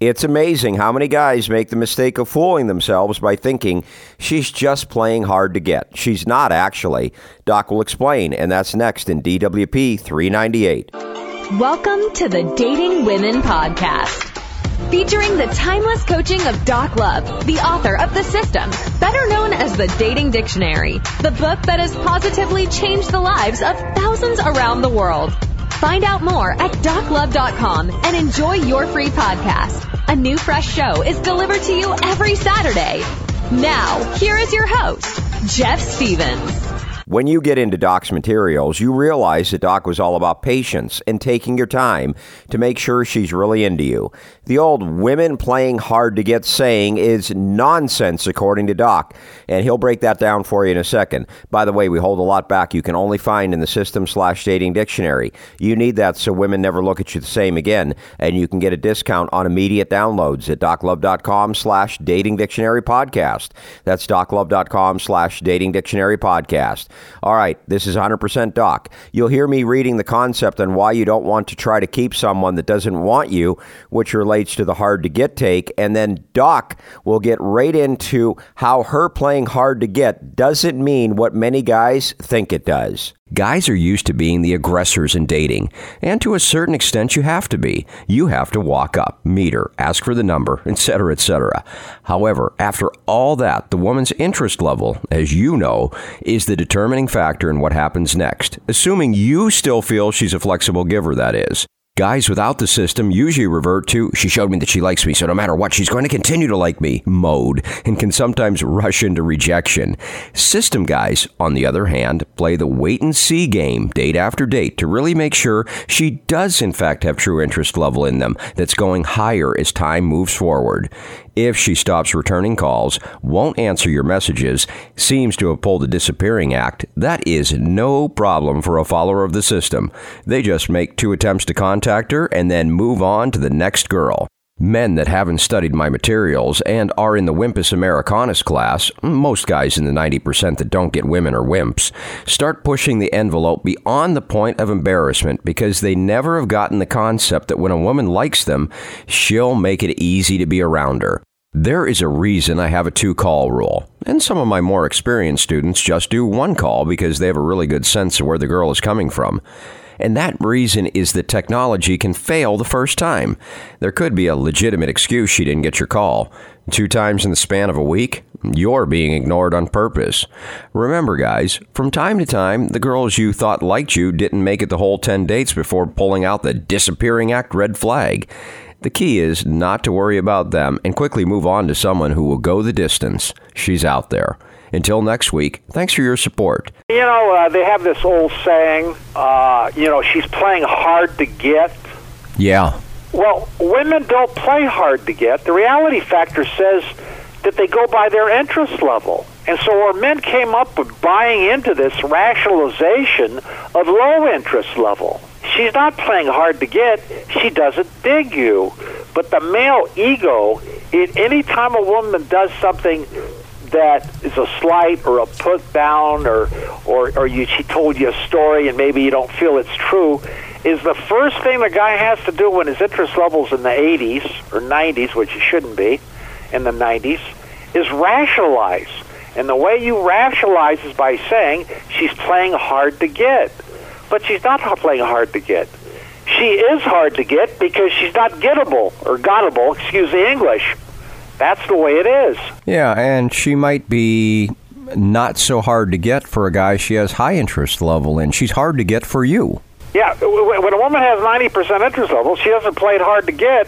It's amazing how many guys make the mistake of fooling themselves by thinking she's just playing hard to get. She's not actually. Doc will explain, and that's next in DWP 398. Welcome to the Dating Women Podcast. Featuring the timeless coaching of Doc Love, the author of The System, better known as the Dating Dictionary, the book that has positively changed the lives of thousands around the world. Find out more at doclove.com and enjoy your free podcast. A new fresh show is delivered to you every Saturday. Now, here is your host, Jeff Stevens. When you get into Doc's materials, you realize that Doc was all about patience and taking your time to make sure she's really into you. The old women playing hard to get saying is nonsense, according to Doc, and he'll break that down for you in a second. By the way, we hold a lot back you can only find in the system slash dating dictionary. You need that so women never look at you the same again, and you can get a discount on immediate downloads at doclove.com slash dating dictionary podcast. That's doclove.com slash dating dictionary podcast. All right, this is 100% Doc. You'll hear me reading the concept on why you don't want to try to keep someone that doesn't want you, which relates to the hard to get take. And then Doc will get right into how her playing hard to get doesn't mean what many guys think it does. Guys are used to being the aggressors in dating, and to a certain extent, you have to be. You have to walk up, meet her, ask for the number, etc., etc. However, after all that, the woman's interest level, as you know, is the determining factor in what happens next, assuming you still feel she's a flexible giver, that is. Guys without the system usually revert to, she showed me that she likes me, so no matter what, she's going to continue to like me mode and can sometimes rush into rejection. System guys, on the other hand, play the wait and see game date after date to really make sure she does, in fact, have true interest level in them that's going higher as time moves forward if she stops returning calls, won't answer your messages, seems to have pulled the disappearing act, that is no problem for a follower of the system. They just make two attempts to contact her and then move on to the next girl. Men that haven't studied my materials and are in the Wimpus Americanus class, most guys in the 90% that don't get women are wimps, start pushing the envelope beyond the point of embarrassment because they never have gotten the concept that when a woman likes them, she'll make it easy to be around her. There is a reason I have a two call rule, and some of my more experienced students just do one call because they have a really good sense of where the girl is coming from. And that reason is that technology can fail the first time. There could be a legitimate excuse she didn't get your call. Two times in the span of a week, you're being ignored on purpose. Remember, guys, from time to time, the girls you thought liked you didn't make it the whole 10 dates before pulling out the disappearing act red flag. The key is not to worry about them and quickly move on to someone who will go the distance. She's out there. Until next week, thanks for your support. You know, uh, they have this old saying, uh, you know, she's playing hard to get. Yeah. Well, women don't play hard to get. The reality factor says that they go by their interest level. And so our men came up with buying into this rationalization of low interest level. She's not playing hard to get. She doesn't dig you. But the male ego, it, any time a woman does something that is a slight or a put down or or, or you, she told you a story and maybe you don't feel it's true, is the first thing the guy has to do when his interest level's in the 80s or 90s, which it shouldn't be, in the 90s, is rationalize. And the way you rationalize is by saying she's playing hard to get. But she's not playing hard to get. She is hard to get because she's not gettable or gottable, excuse the English. That's the way it is. Yeah, and she might be not so hard to get for a guy she has high interest level in. She's hard to get for you. Yeah, when a woman has 90% interest level, she doesn't play it hard to get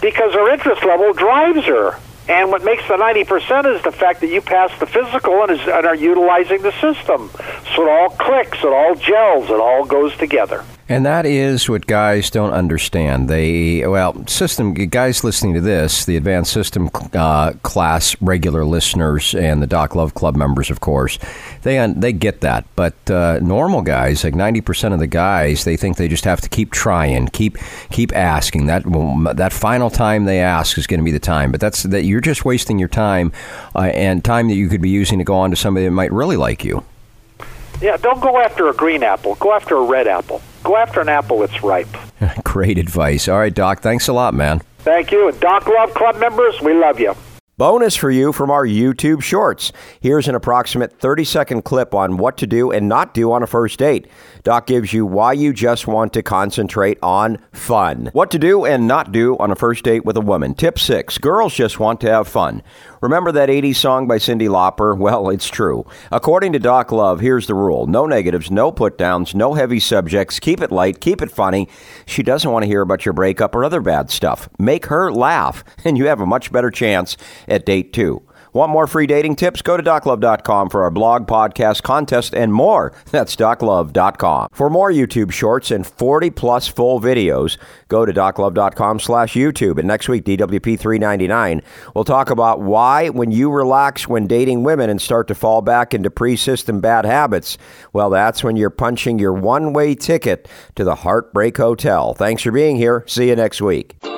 because her interest level drives her. And what makes the 90% is the fact that you pass the physical and, is, and are utilizing the system. It all clicks, it all gels, it all goes together. And that is what guys don't understand. They, well, system guys listening to this, the advanced system uh, class regular listeners and the Doc Love Club members, of course, they they get that. But uh, normal guys, like ninety percent of the guys, they think they just have to keep trying, keep keep asking. That that final time they ask is going to be the time. But that's that you're just wasting your time uh, and time that you could be using to go on to somebody that might really like you. Yeah, don't go after a green apple. Go after a red apple. Go after an apple that's ripe. Great advice. All right, Doc. Thanks a lot, man. Thank you. And Doc Love Club members, we love you. Bonus for you from our YouTube shorts. Here's an approximate 30 second clip on what to do and not do on a first date. Doc gives you why you just want to concentrate on fun. What to do and not do on a first date with a woman. Tip six girls just want to have fun. Remember that 80s song by Cyndi Lauper? Well, it's true. According to Doc Love, here's the rule no negatives, no put downs, no heavy subjects. Keep it light, keep it funny. She doesn't want to hear about your breakup or other bad stuff. Make her laugh, and you have a much better chance at date two. Want more free dating tips? Go to doclove.com for our blog, podcast, contest, and more. That's doclove.com. For more YouTube shorts and 40 plus full videos, go to doclove.com slash YouTube. And next week, DWP 399, we'll talk about why when you relax when dating women and start to fall back into pre-system bad habits, well, that's when you're punching your one-way ticket to the Heartbreak Hotel. Thanks for being here. See you next week.